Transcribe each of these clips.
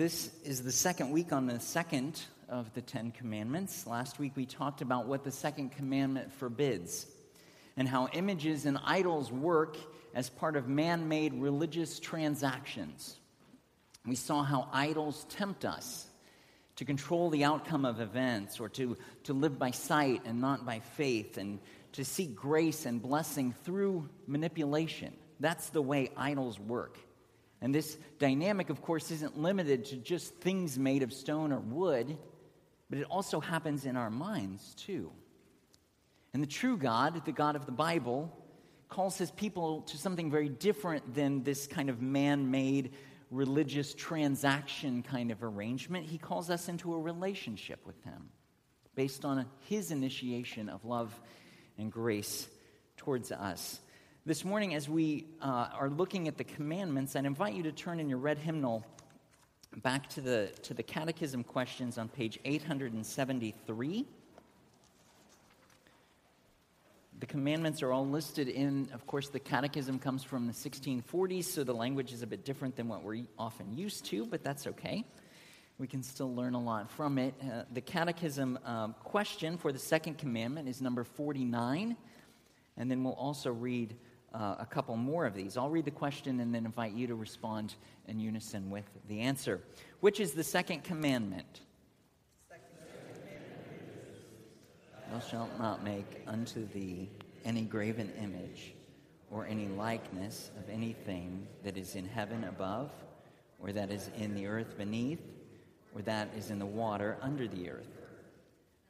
this is the second week on the second of the Ten Commandments. Last week we talked about what the second commandment forbids and how images and idols work as part of man made religious transactions. We saw how idols tempt us to control the outcome of events or to, to live by sight and not by faith and to seek grace and blessing through manipulation. That's the way idols work. And this dynamic, of course, isn't limited to just things made of stone or wood, but it also happens in our minds too. And the true God, the God of the Bible, calls his people to something very different than this kind of man made religious transaction kind of arrangement. He calls us into a relationship with him based on his initiation of love and grace towards us. This morning, as we uh, are looking at the commandments, I'd invite you to turn in your red hymnal back to the, to the catechism questions on page 873. The commandments are all listed in, of course, the catechism comes from the 1640s, so the language is a bit different than what we're often used to, but that's okay. We can still learn a lot from it. Uh, the catechism um, question for the second commandment is number 49, and then we'll also read uh, a couple more of these. I'll read the question and then invite you to respond in unison with the answer. Which is the second commandment? Thou shalt not make unto thee any graven image or any likeness of anything that is in heaven above, or that is in the earth beneath, or that is in the water under the earth.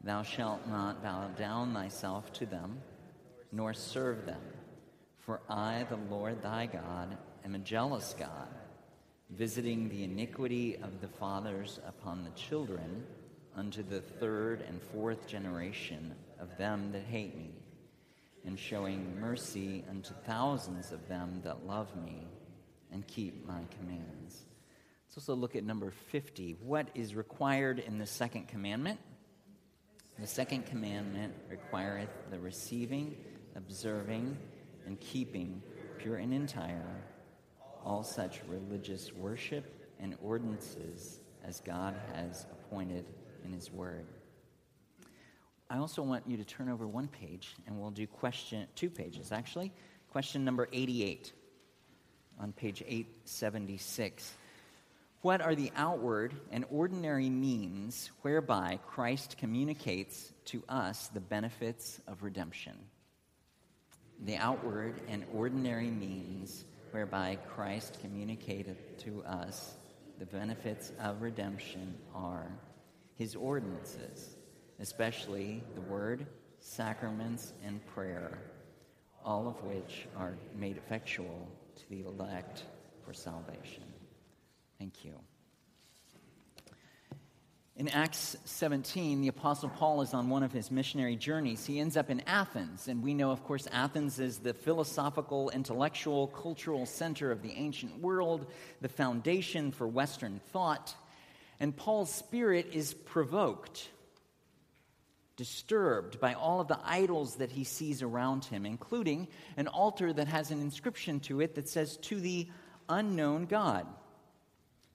Thou shalt not bow down thyself to them, nor serve them. For I, the Lord thy God, am a jealous God, visiting the iniquity of the fathers upon the children unto the third and fourth generation of them that hate me, and showing mercy unto thousands of them that love me and keep my commands. Let's also look at number 50. What is required in the second commandment? The second commandment requireth the receiving, observing, and keeping pure and entire all such religious worship and ordinances as God has appointed in His Word. I also want you to turn over one page, and we'll do question, two pages actually. Question number 88 on page 876. What are the outward and ordinary means whereby Christ communicates to us the benefits of redemption? The outward and ordinary means whereby Christ communicated to us the benefits of redemption are his ordinances, especially the word, sacraments, and prayer, all of which are made effectual to the elect for salvation. Thank you. In Acts 17, the Apostle Paul is on one of his missionary journeys. He ends up in Athens, and we know, of course, Athens is the philosophical, intellectual, cultural center of the ancient world, the foundation for Western thought. And Paul's spirit is provoked, disturbed by all of the idols that he sees around him, including an altar that has an inscription to it that says, To the unknown God.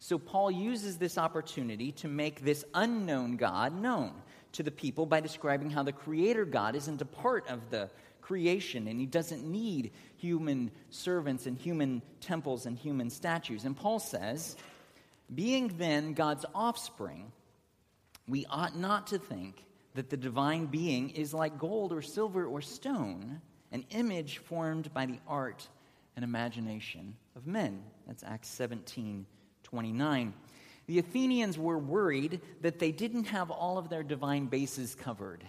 So Paul uses this opportunity to make this unknown God known to the people by describing how the creator God isn't a part of the creation and he doesn't need human servants and human temples and human statues. And Paul says, being then God's offspring, we ought not to think that the divine being is like gold or silver or stone, an image formed by the art and imagination of men. That's Acts 17 29. The Athenians were worried that they didn't have all of their divine bases covered.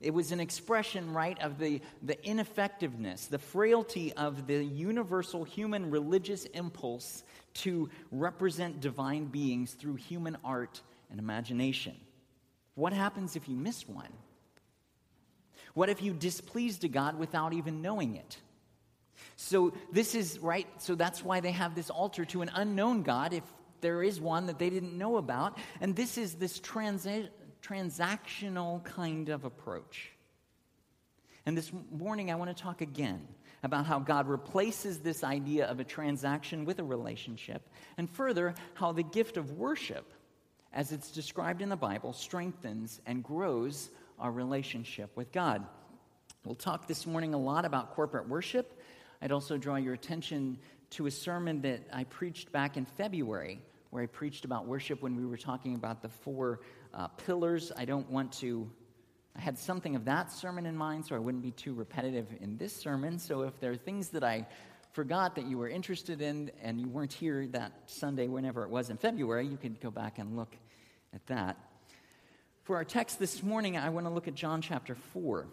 It was an expression, right, of the, the ineffectiveness, the frailty of the universal human religious impulse to represent divine beings through human art and imagination. What happens if you miss one? What if you displeased a God without even knowing it? So, this is right. So, that's why they have this altar to an unknown God, if there is one that they didn't know about. And this is this transa- transactional kind of approach. And this morning, I want to talk again about how God replaces this idea of a transaction with a relationship, and further, how the gift of worship, as it's described in the Bible, strengthens and grows our relationship with God. We'll talk this morning a lot about corporate worship. I'd also draw your attention to a sermon that I preached back in February, where I preached about worship when we were talking about the four uh, pillars. I don't want to I had something of that sermon in mind, so I wouldn't be too repetitive in this sermon. So if there are things that I forgot that you were interested in and you weren't here that Sunday, whenever it was in February, you could go back and look at that. For our text this morning, I want to look at John chapter 4.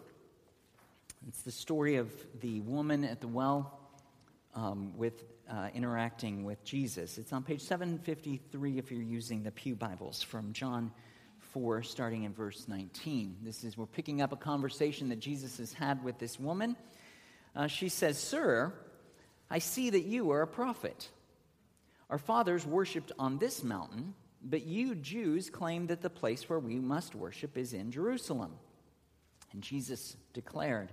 It's the story of the woman at the well um, with uh, interacting with Jesus. It's on page 753 if you're using the Pew Bibles from John 4, starting in verse 19. This is, we're picking up a conversation that Jesus has had with this woman. Uh, she says, Sir, I see that you are a prophet. Our fathers worshipped on this mountain, but you Jews claim that the place where we must worship is in Jerusalem. And Jesus declared,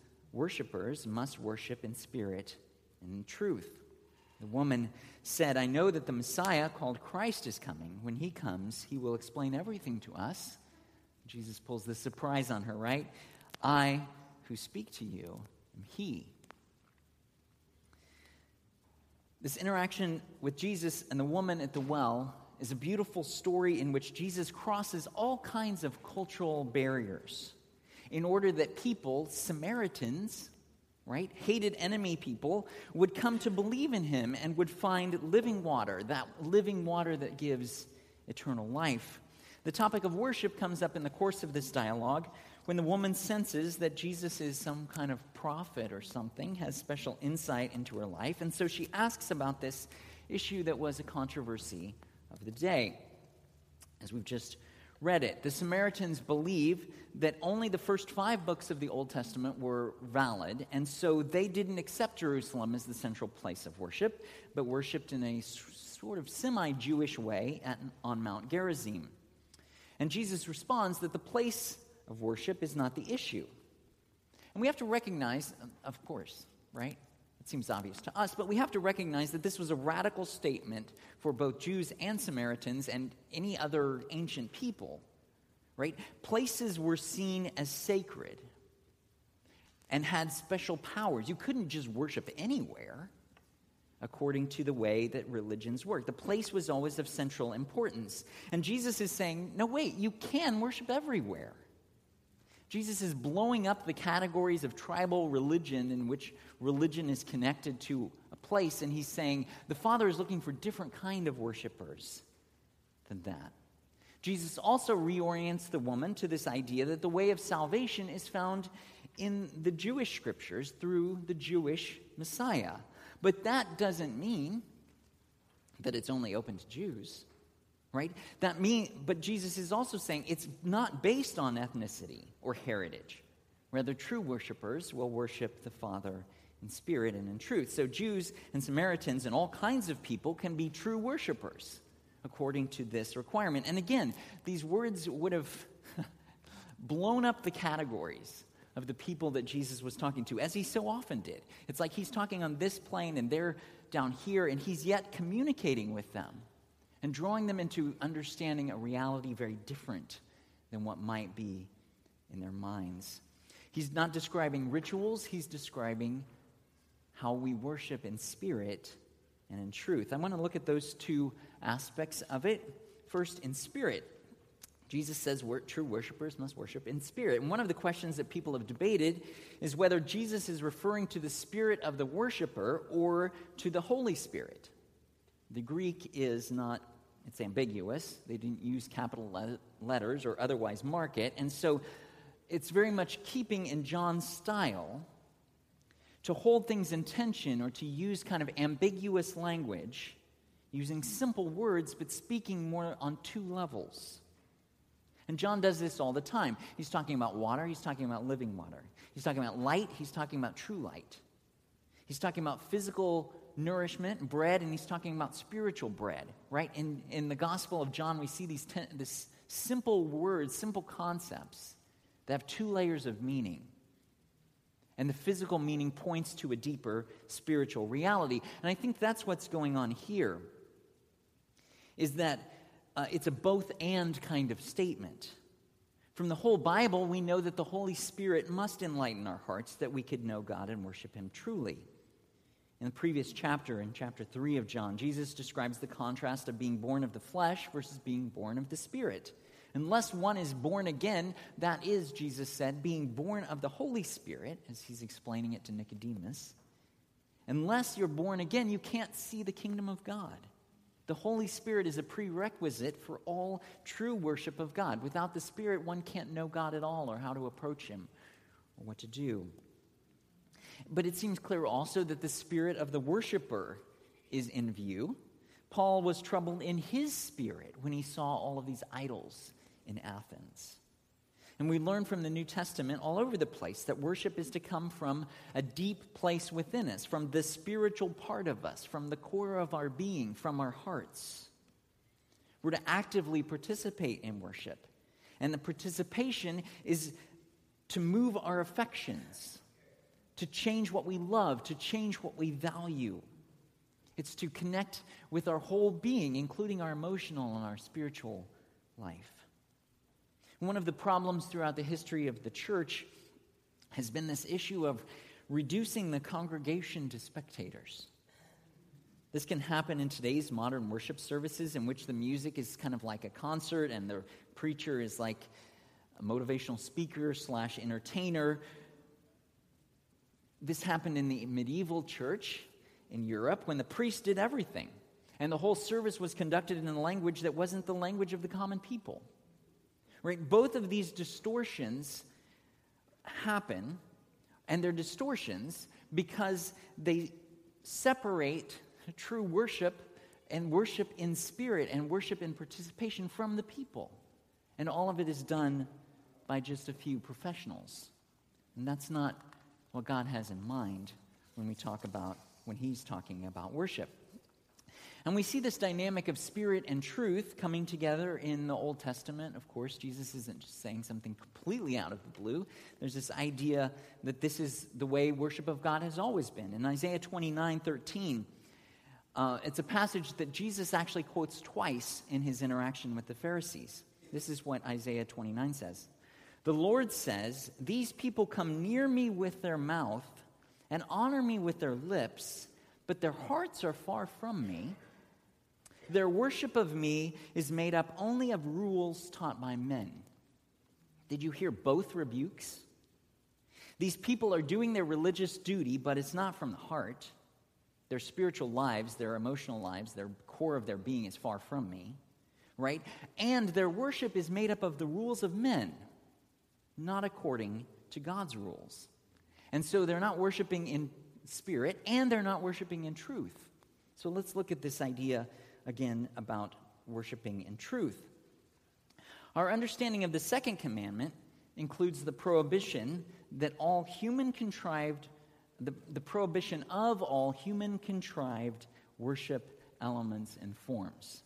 worshippers must worship in spirit and in truth. The woman said, I know that the Messiah, called Christ, is coming. When he comes, he will explain everything to us. Jesus pulls the surprise on her, right? I who speak to you am he. This interaction with Jesus and the woman at the well is a beautiful story in which Jesus crosses all kinds of cultural barriers in order that people, Samaritans, right? Hated enemy people would come to believe in him and would find living water, that living water that gives eternal life. The topic of worship comes up in the course of this dialogue when the woman senses that Jesus is some kind of prophet or something, has special insight into her life, and so she asks about this issue that was a controversy of the day. As we've just read it. The Samaritans believe that only the first five books of the Old Testament were valid, and so they didn't accept Jerusalem as the central place of worship, but worshiped in a sort of semi Jewish way at, on Mount Gerizim. And Jesus responds that the place of worship is not the issue. And we have to recognize, of course, right? Seems obvious to us, but we have to recognize that this was a radical statement for both Jews and Samaritans and any other ancient people, right? Places were seen as sacred and had special powers. You couldn't just worship anywhere according to the way that religions work. The place was always of central importance. And Jesus is saying, no, wait, you can worship everywhere. Jesus is blowing up the categories of tribal religion in which religion is connected to a place, and he's saying the Father is looking for different kind of worshipers than that. Jesus also reorients the woman to this idea that the way of salvation is found in the Jewish scriptures through the Jewish Messiah. But that doesn't mean that it's only open to Jews right? That mean, but Jesus is also saying it's not based on ethnicity or heritage. Rather, true worshipers will worship the Father in spirit and in truth. So, Jews and Samaritans and all kinds of people can be true worshipers according to this requirement. And again, these words would have blown up the categories of the people that Jesus was talking to, as he so often did. It's like he's talking on this plane and they're down here, and he's yet communicating with them and drawing them into understanding a reality very different than what might be in their minds. He's not describing rituals, he's describing how we worship in spirit and in truth. I want to look at those two aspects of it. First, in spirit. Jesus says true worshipers must worship in spirit. And one of the questions that people have debated is whether Jesus is referring to the spirit of the worshiper or to the Holy Spirit. The Greek is not it's ambiguous. They didn't use capital le- letters or otherwise mark it. And so it's very much keeping in John's style to hold things in tension or to use kind of ambiguous language, using simple words but speaking more on two levels. And John does this all the time. He's talking about water, he's talking about living water. He's talking about light, he's talking about true light. He's talking about physical nourishment, bread, and he's talking about spiritual bread, right? In, in the Gospel of John, we see these ten, this simple words, simple concepts that have two layers of meaning. And the physical meaning points to a deeper spiritual reality. And I think that's what's going on here. Is that uh, it's a both and kind of statement. From the whole Bible, we know that the Holy Spirit must enlighten our hearts that we could know God and worship Him truly. In the previous chapter, in chapter 3 of John, Jesus describes the contrast of being born of the flesh versus being born of the Spirit. Unless one is born again, that is, Jesus said, being born of the Holy Spirit, as he's explaining it to Nicodemus. Unless you're born again, you can't see the kingdom of God. The Holy Spirit is a prerequisite for all true worship of God. Without the Spirit, one can't know God at all or how to approach Him or what to do. But it seems clear also that the spirit of the worshiper is in view. Paul was troubled in his spirit when he saw all of these idols in Athens. And we learn from the New Testament all over the place that worship is to come from a deep place within us, from the spiritual part of us, from the core of our being, from our hearts. We're to actively participate in worship. And the participation is to move our affections, to change what we love, to change what we value. It's to connect with our whole being, including our emotional and our spiritual life. One of the problems throughout the history of the church has been this issue of reducing the congregation to spectators. This can happen in today's modern worship services, in which the music is kind of like a concert and the preacher is like a motivational speaker slash entertainer. This happened in the medieval church in Europe when the priest did everything, and the whole service was conducted in a language that wasn't the language of the common people. Right? Both of these distortions happen, and they're distortions because they separate true worship and worship in spirit and worship in participation from the people. And all of it is done by just a few professionals. And that's not what God has in mind when we talk about, when He's talking about worship. And we see this dynamic of spirit and truth coming together in the Old Testament. Of course, Jesus isn't just saying something completely out of the blue. There's this idea that this is the way worship of God has always been. In Isaiah 29 13, uh, it's a passage that Jesus actually quotes twice in his interaction with the Pharisees. This is what Isaiah 29 says The Lord says, These people come near me with their mouth and honor me with their lips, but their hearts are far from me their worship of me is made up only of rules taught by men. Did you hear both rebukes? These people are doing their religious duty, but it's not from the heart. Their spiritual lives, their emotional lives, their core of their being is far from me, right? And their worship is made up of the rules of men, not according to God's rules. And so they're not worshiping in spirit and they're not worshiping in truth. So let's look at this idea again about worshiping in truth. Our understanding of the second commandment includes the prohibition that all human contrived, the, the prohibition of all human contrived worship elements and forms.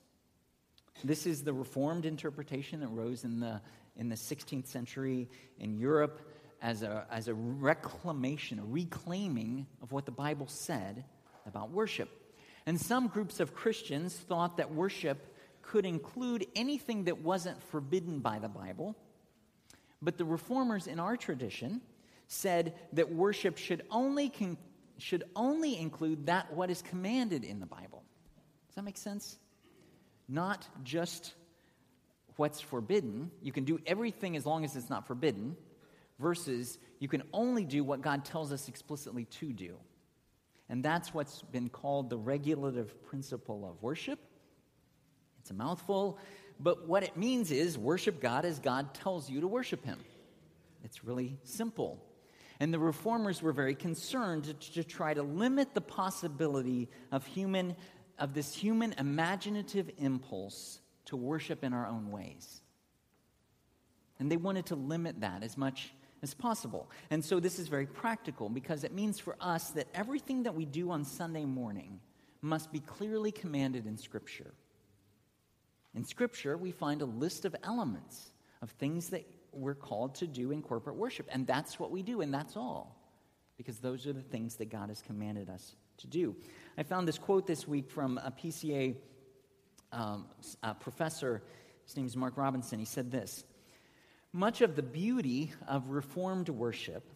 This is the Reformed interpretation that rose in the, in the 16th century in Europe as a, as a reclamation, a reclaiming of what the Bible said about worship. And some groups of Christians thought that worship could include anything that wasn't forbidden by the Bible. But the reformers in our tradition said that worship should only, con- should only include that what is commanded in the Bible. Does that make sense? Not just what's forbidden. You can do everything as long as it's not forbidden, versus you can only do what God tells us explicitly to do. And that's what's been called the regulative principle of worship. It's a mouthful, but what it means is worship God as God tells you to worship Him. It's really simple. And the reformers were very concerned to, to, try to limit the possibility of human of this human imaginative impulse to worship in our own ways. And they wanted to limit that as much as possible. And so this is very practical because it means for us that everything that we do on Sunday morning must be clearly commanded in Scripture. In Scripture, we find a list of elements of things that we're called to do in corporate worship. And that's what we do, and that's all. Because those are the things that God has commanded us to do. I found this quote this week from a PCA um, a professor. His name is Mark Robinson. He said this Much of the beauty of Reformed worship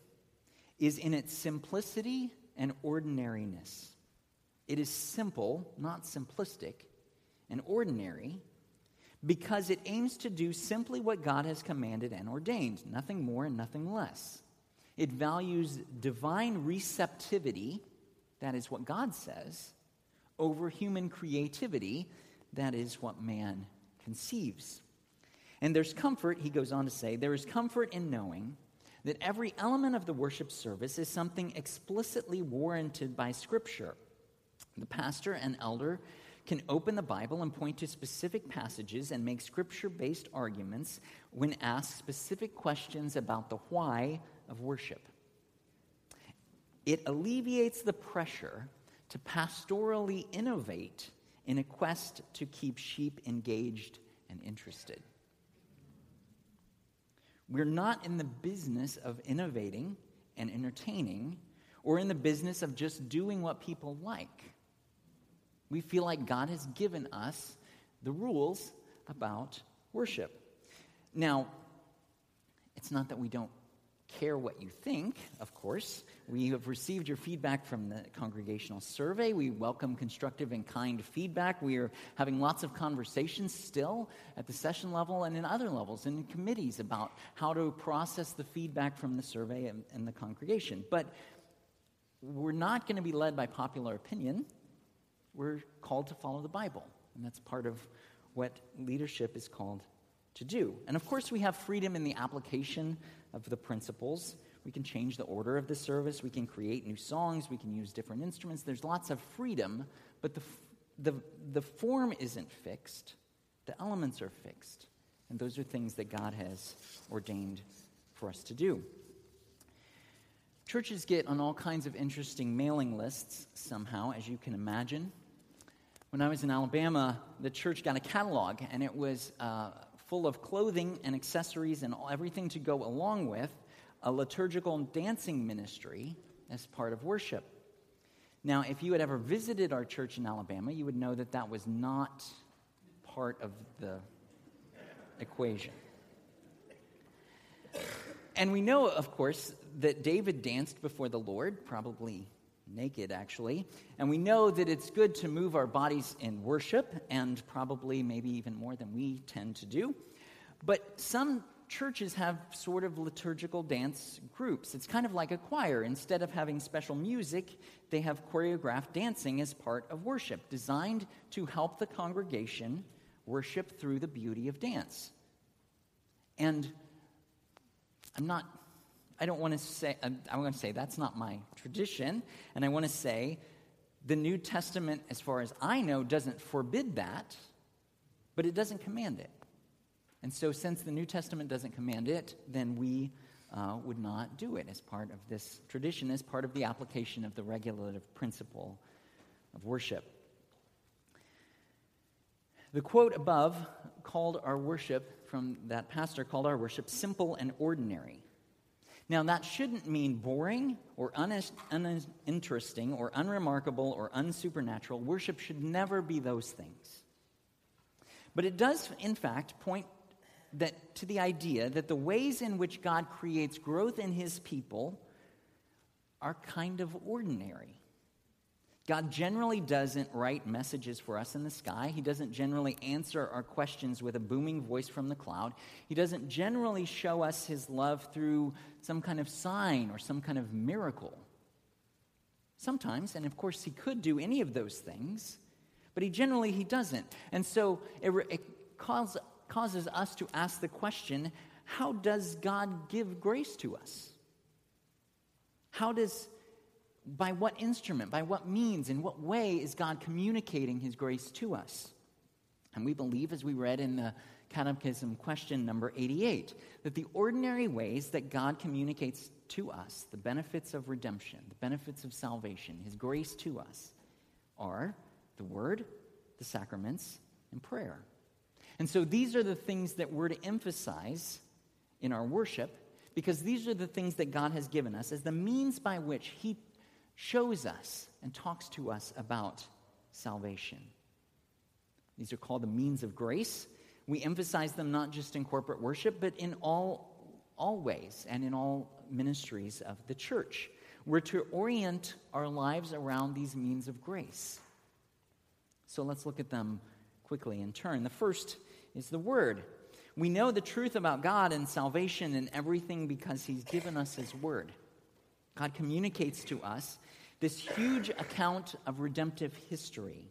is in its simplicity and ordinariness. It is simple, not simplistic, and ordinary because it aims to do simply what God has commanded and ordained, nothing more and nothing less. It values divine receptivity, that is what God says, over human creativity, that is what man conceives. And there's comfort, he goes on to say, there is comfort in knowing that every element of the worship service is something explicitly warranted by Scripture. The pastor and elder can open the Bible and point to specific passages and make scripture based arguments when asked specific questions about the why of worship. It alleviates the pressure to pastorally innovate in a quest to keep sheep engaged and interested. We're not in the business of innovating and entertaining or in the business of just doing what people like. We feel like God has given us the rules about worship. Now, it's not that we don't care what you think, of course. We have received your feedback from the congregational survey. We welcome constructive and kind feedback. We are having lots of conversations still at the session level and in other levels and in committees about how to process the feedback from the survey and, and the congregation. But we're not going to be led by popular opinion we're called to follow the Bible. And that's part of what leadership is called to do. And of course, we have freedom in the application of the principles. We can change the order of the service, we can create new songs, we can use different instruments. There's lots of freedom, but the, the, the form isn't fixed, the elements are fixed. And those are things that God has ordained for us to do. Churches get on all kinds of interesting mailing lists somehow, as you can imagine. When I was in Alabama, the church got a catalog, and it was uh, full of clothing and accessories and everything to go along with a liturgical dancing ministry as part of worship. Now, if you had ever visited our church in Alabama, you would know that that was not part of the equation. And we know, of course, that David danced before the Lord, probably naked, actually. And we know that it's good to move our bodies in worship, and probably maybe even more than we tend to do. But some churches have sort of liturgical dance groups. It's kind of like a choir. Instead of having special music, they have choreographed dancing as part of worship, designed to help the congregation worship through the beauty of dance. And I'm not I don't want to say, I want to say that's not my tradition. And I want to say the New Testament, as far as I know, doesn't forbid that, but it doesn't command it. And so, since the New Testament doesn't command it, then we uh, would not do it as part of this tradition, as part of the application of the regulative principle of worship. The quote above called our worship, from that pastor, called our worship simple and ordinary. Now, that shouldn't mean boring or uninteresting or unremarkable or unsupernatural. Worship should never be those things. But it does, in fact, point that, to the idea that the ways in which God creates growth in his people are kind of ordinary. God generally doesn't write messages for us in the sky. He doesn't generally answer our questions with a booming voice from the cloud. He doesn't generally show us his love through some kind of sign or some kind of miracle. Sometimes, and of course, he could do any of those things, but he generally he doesn't. And so it, it cause, causes us to ask the question how does God give grace to us? How does, by what instrument, by what means, in what way is God communicating his grace to us? And we believe, as we read in the Catechism question number 88, that the ordinary ways that God communicates to us the benefits of redemption, the benefits of salvation, his grace to us, are the Word, the sacraments, and prayer. And so these are the things that we're to emphasize in our worship because these are the things that God has given us as the means by which He shows us and talks to us about salvation. These are called the means of grace. We emphasize them not just in corporate worship, but in all, all ways and in all ministries of the church. We're to orient our lives around these means of grace. So let's look at them quickly in turn. The first is the Word. We know the truth about God and salvation and everything because He's given us His Word. God communicates to us this huge account of redemptive history.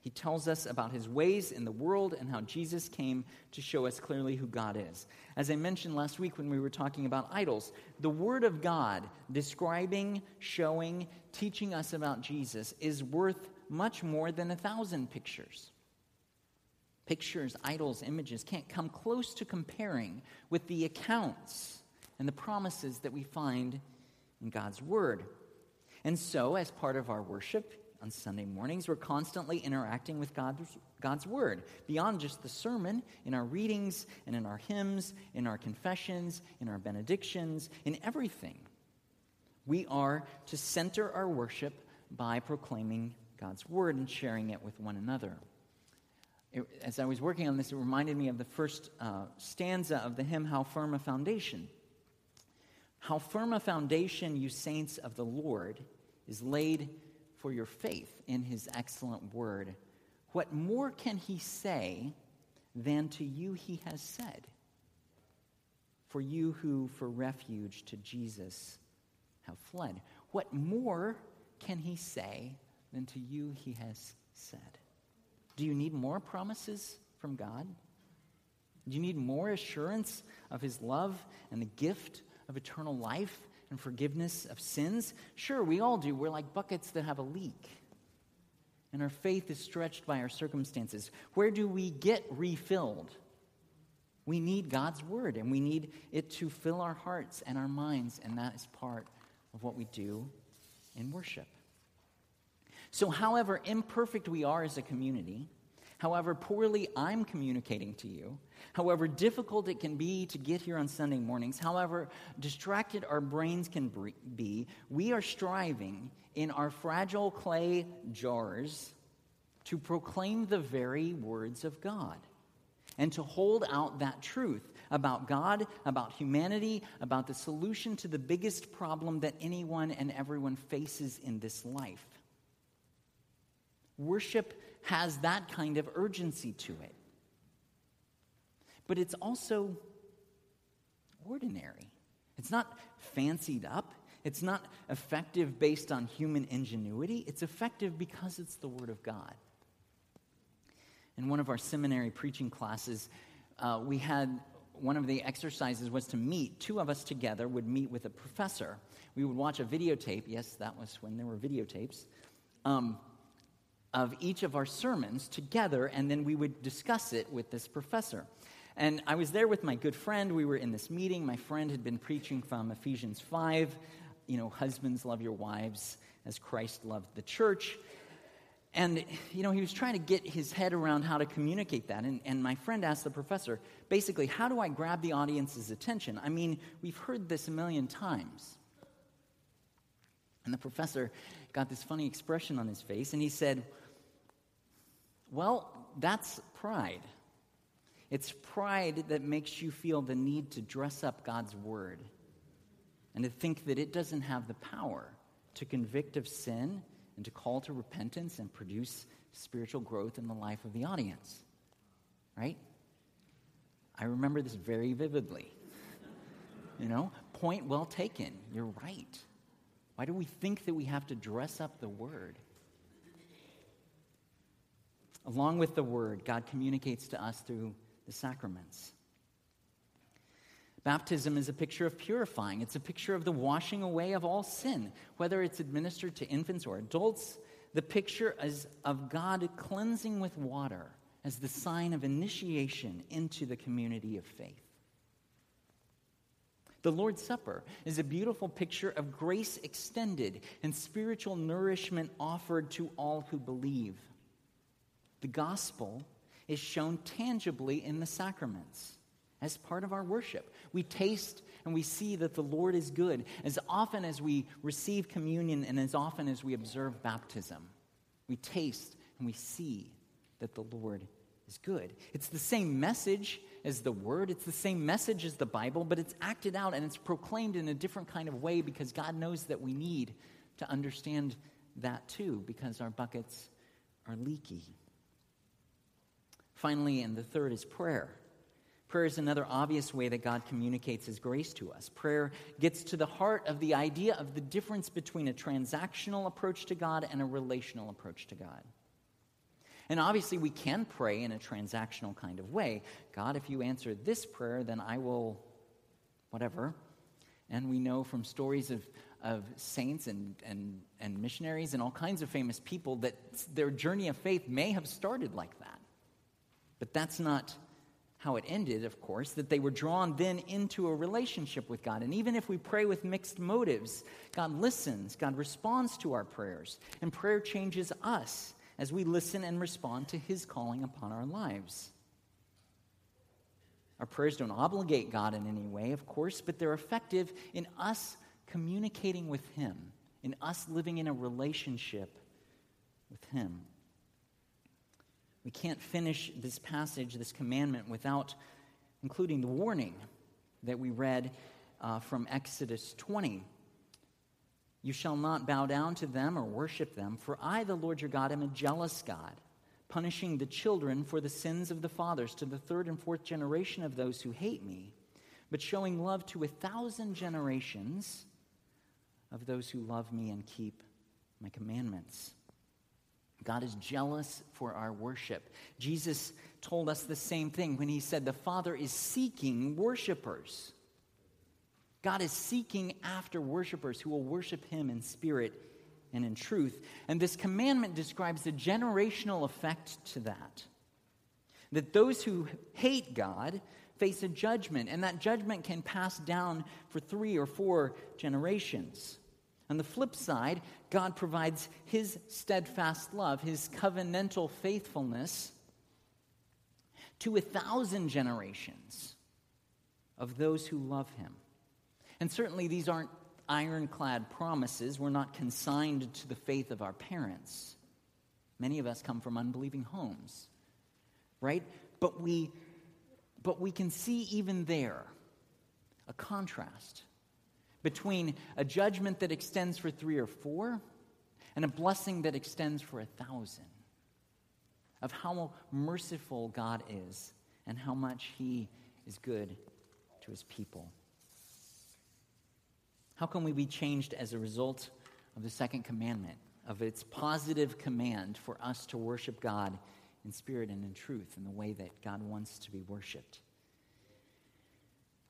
He tells us about his ways in the world and how Jesus came to show us clearly who God is. As I mentioned last week when we were talking about idols, the Word of God describing, showing, teaching us about Jesus is worth much more than a thousand pictures. Pictures, idols, images can't come close to comparing with the accounts and the promises that we find in God's Word. And so, as part of our worship on Sunday mornings, we're constantly interacting with God's, God's Word beyond just the sermon, in our readings and in our hymns, in our confessions, in our benedictions, in everything. We are to center our worship by proclaiming God's Word and sharing it with one another it, as I was working on this, it reminded me of the first uh, stanza of the hymn, How Firm a Foundation. How firm a foundation, you saints of the Lord, is laid for your faith in his excellent word. What more can he say than to you he has said? For you who for refuge to Jesus have fled. What more can he say than to you he has said? Do you need more promises from God? Do you need more assurance of His love and the gift of eternal life and forgiveness of sins? Sure, we all do. We're like buckets that have a leak. And our faith is stretched by our circumstances. Where do we get refilled? We need God's word, and we need it to fill our hearts and our minds, and that is part of what we do in worship. So, however imperfect we are as a community, however poorly I'm communicating to you, however difficult it can be to get here on Sunday mornings, however distracted our brains can be, we are striving in our fragile clay jars to proclaim the very words of God and to hold out that truth about God, about humanity, about the solution to the biggest problem that anyone and everyone faces in this life. Worship has that kind of urgency to it. But it's also ordinary. It's not fancied up. It's not effective based on human ingenuity. It's effective because it's the Word of God. In one of our seminary preaching classes, uh, we had one of the exercises was to meet. Two of us together would meet with a professor. We would watch a videotape. Yes, that was when there were videotapes. Um, of each of our sermons together, and then we would discuss it with this professor. And I was there with my good friend. We were in this meeting. My friend had been preaching from Ephesians 5, you know, husbands love your wives as Christ loved the church. And, you know, he was trying to get his head around how to communicate that. And, and my friend asked the professor, basically, how do I grab the audience's attention? I mean, we've heard this a million times. And the professor got this funny expression on his face, and he said, well, that's pride. It's pride that makes you feel the need to dress up God's word and to think that it doesn't have the power to convict of sin and to call to repentance and produce spiritual growth in the life of the audience. Right? I remember this very vividly. you know, point well taken. You're right. Why do we think that we have to dress up the word? Along with the word, God communicates to us through the sacraments. Baptism is a picture of purifying. It's a picture of the washing away of all sin, whether it's administered to infants or adults. The picture is of God cleansing with water as the sign of initiation into the community of faith. The Lord's Supper is a beautiful picture of grace extended and spiritual nourishment offered to all who believe. The gospel is shown tangibly in the sacraments as part of our worship. We taste and we see that the Lord is good as often as we receive communion and as often as we observe baptism. We taste and we see that the Lord is good. It's the same message as the Word, it's the same message as the Bible, but it's acted out and it's proclaimed in a different kind of way because God knows that we need to understand that too because our buckets are leaky. Finally, and the third is prayer. Prayer is another obvious way that God communicates His grace to us. Prayer gets to the heart of the idea of the difference between a transactional approach to God and a relational approach to God. And obviously, we can pray in a transactional kind of way. God, if you answer this prayer, then I will, whatever. And we know from stories of, of saints and, and, and missionaries and all kinds of famous people that their journey of faith may have started like that. But that's not how it ended, of course, that they were drawn then into a relationship with God. And even if we pray with mixed motives, God listens, God responds to our prayers, and prayer changes us as we listen and respond to His calling upon our lives. Our prayers don't obligate God in any way, of course, but they're effective in us communicating with Him, in us living in a relationship with Him. We can't finish this passage, this commandment, without including the warning that we read uh, from Exodus 20. You shall not bow down to them or worship them, for I, the Lord your God, am a jealous God, punishing the children for the sins of the fathers to the third and fourth generation of those who hate me, but showing love to a thousand generations of those who love me and keep my commandments. God is jealous for our worship. Jesus told us the same thing when he said, The Father is seeking worshipers. God is seeking after worshipers who will worship him in spirit and in truth. And this commandment describes the generational effect to that. That those who hate God face a judgment, and that judgment can pass down for three or four generations. On the flip side, God provides his steadfast love, his covenantal faithfulness to a thousand generations of those who love him. And certainly these aren't ironclad promises. We're not consigned to the faith of our parents. Many of us come from unbelieving homes, right? But we, but we can see even there a contrast between a judgment that extends for three or four and a blessing that extends for a thousand. Of how merciful God is and how much He is good to His people. How can we be changed as a result of the second commandment, of its positive command for us to worship God in spirit and in truth, in the way that God wants to be worshiped?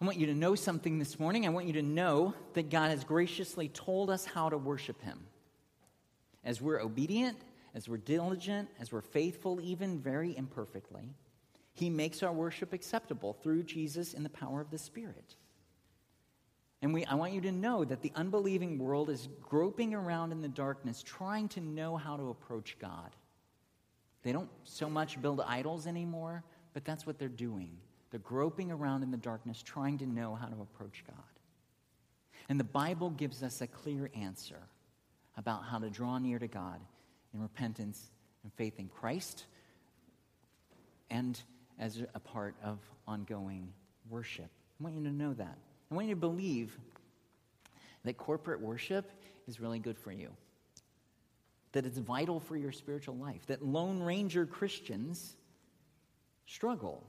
I want you to know something this morning. I want you to know that God has graciously told us how to worship Him. As we're obedient, as we're diligent, as we're faithful, even very imperfectly, He makes our worship acceptable through Jesus in the power of the Spirit. And we, I want you to know that the unbelieving world is groping around in the darkness, trying to know how to approach God. They don't so much build idols anymore, but that's what they're doing. They're groping around in the darkness, trying to know how to approach God. And the Bible gives us a clear answer about how to draw near to God in repentance and faith in Christ and as a part of ongoing worship. I want you to know that. I want you to believe that corporate worship is really good for you, that it's vital for your spiritual life, that Lone Ranger Christians struggle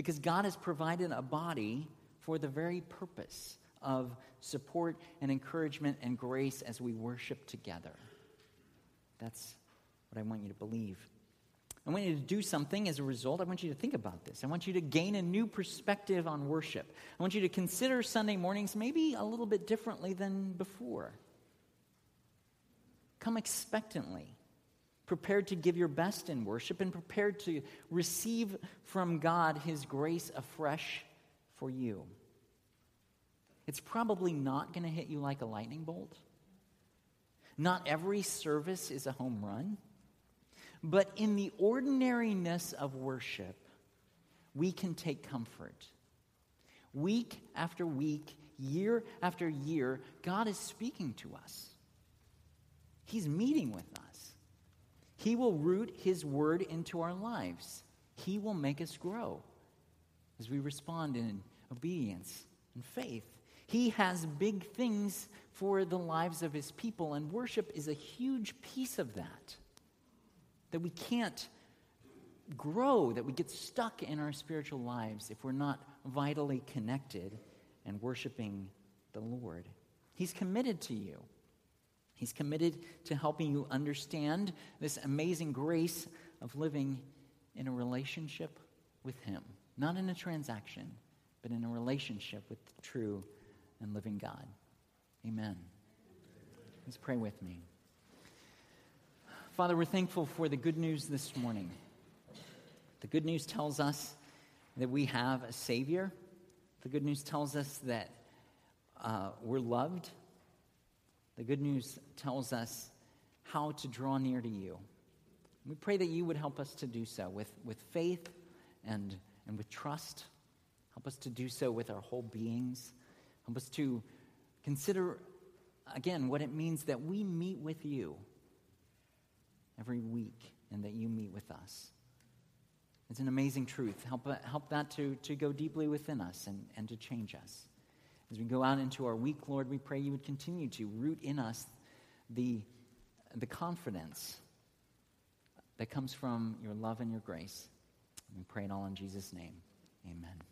because God has provided a body for the very purpose of support and encouragement and grace as we worship together. That's what I want you to believe. I want you to do something as a result. I want you to think about this. I want you to gain a new perspective on worship. I want you to consider Sunday mornings maybe a little bit differently than before. Come expectantly, prepared to give your best in worship and prepared to receive from God His grace afresh for you. It's probably not going to hit you like a lightning bolt. Not every service is a home run. But in the ordinariness of worship, we can take comfort. Week after week, year after year, God is speaking to us. He's meeting with us. He will root His word into our lives. He will make us grow as we respond in obedience and faith. He has big things for the lives of His people, and worship is a huge piece of that that we can't grow, that we get stuck in our spiritual lives if we're not vitally connected and worshiping the Lord. He's committed to you. He's committed to helping you understand this amazing grace of living in a relationship with Him. Not in a transaction, but in a relationship with the true and living God. Amen. Let's pray with me. Father, we're thankful for the good news this morning. The good news tells us that we have a Savior. The good news tells us that uh, we're loved. The good news tells us how to draw near to you. We pray that you would help us to do so with, with faith and, and with trust. Help us to do so with our whole beings. Help us to consider, again, what it means that we meet with you every week and that you meet with us. It's an amazing truth. Help, help that to, to go deeply within us and, and to change us. As we go out into our week, Lord, we pray you would continue to root in us the, the confidence that comes from your love and your grace. We pray it all in Jesus' name. Amen.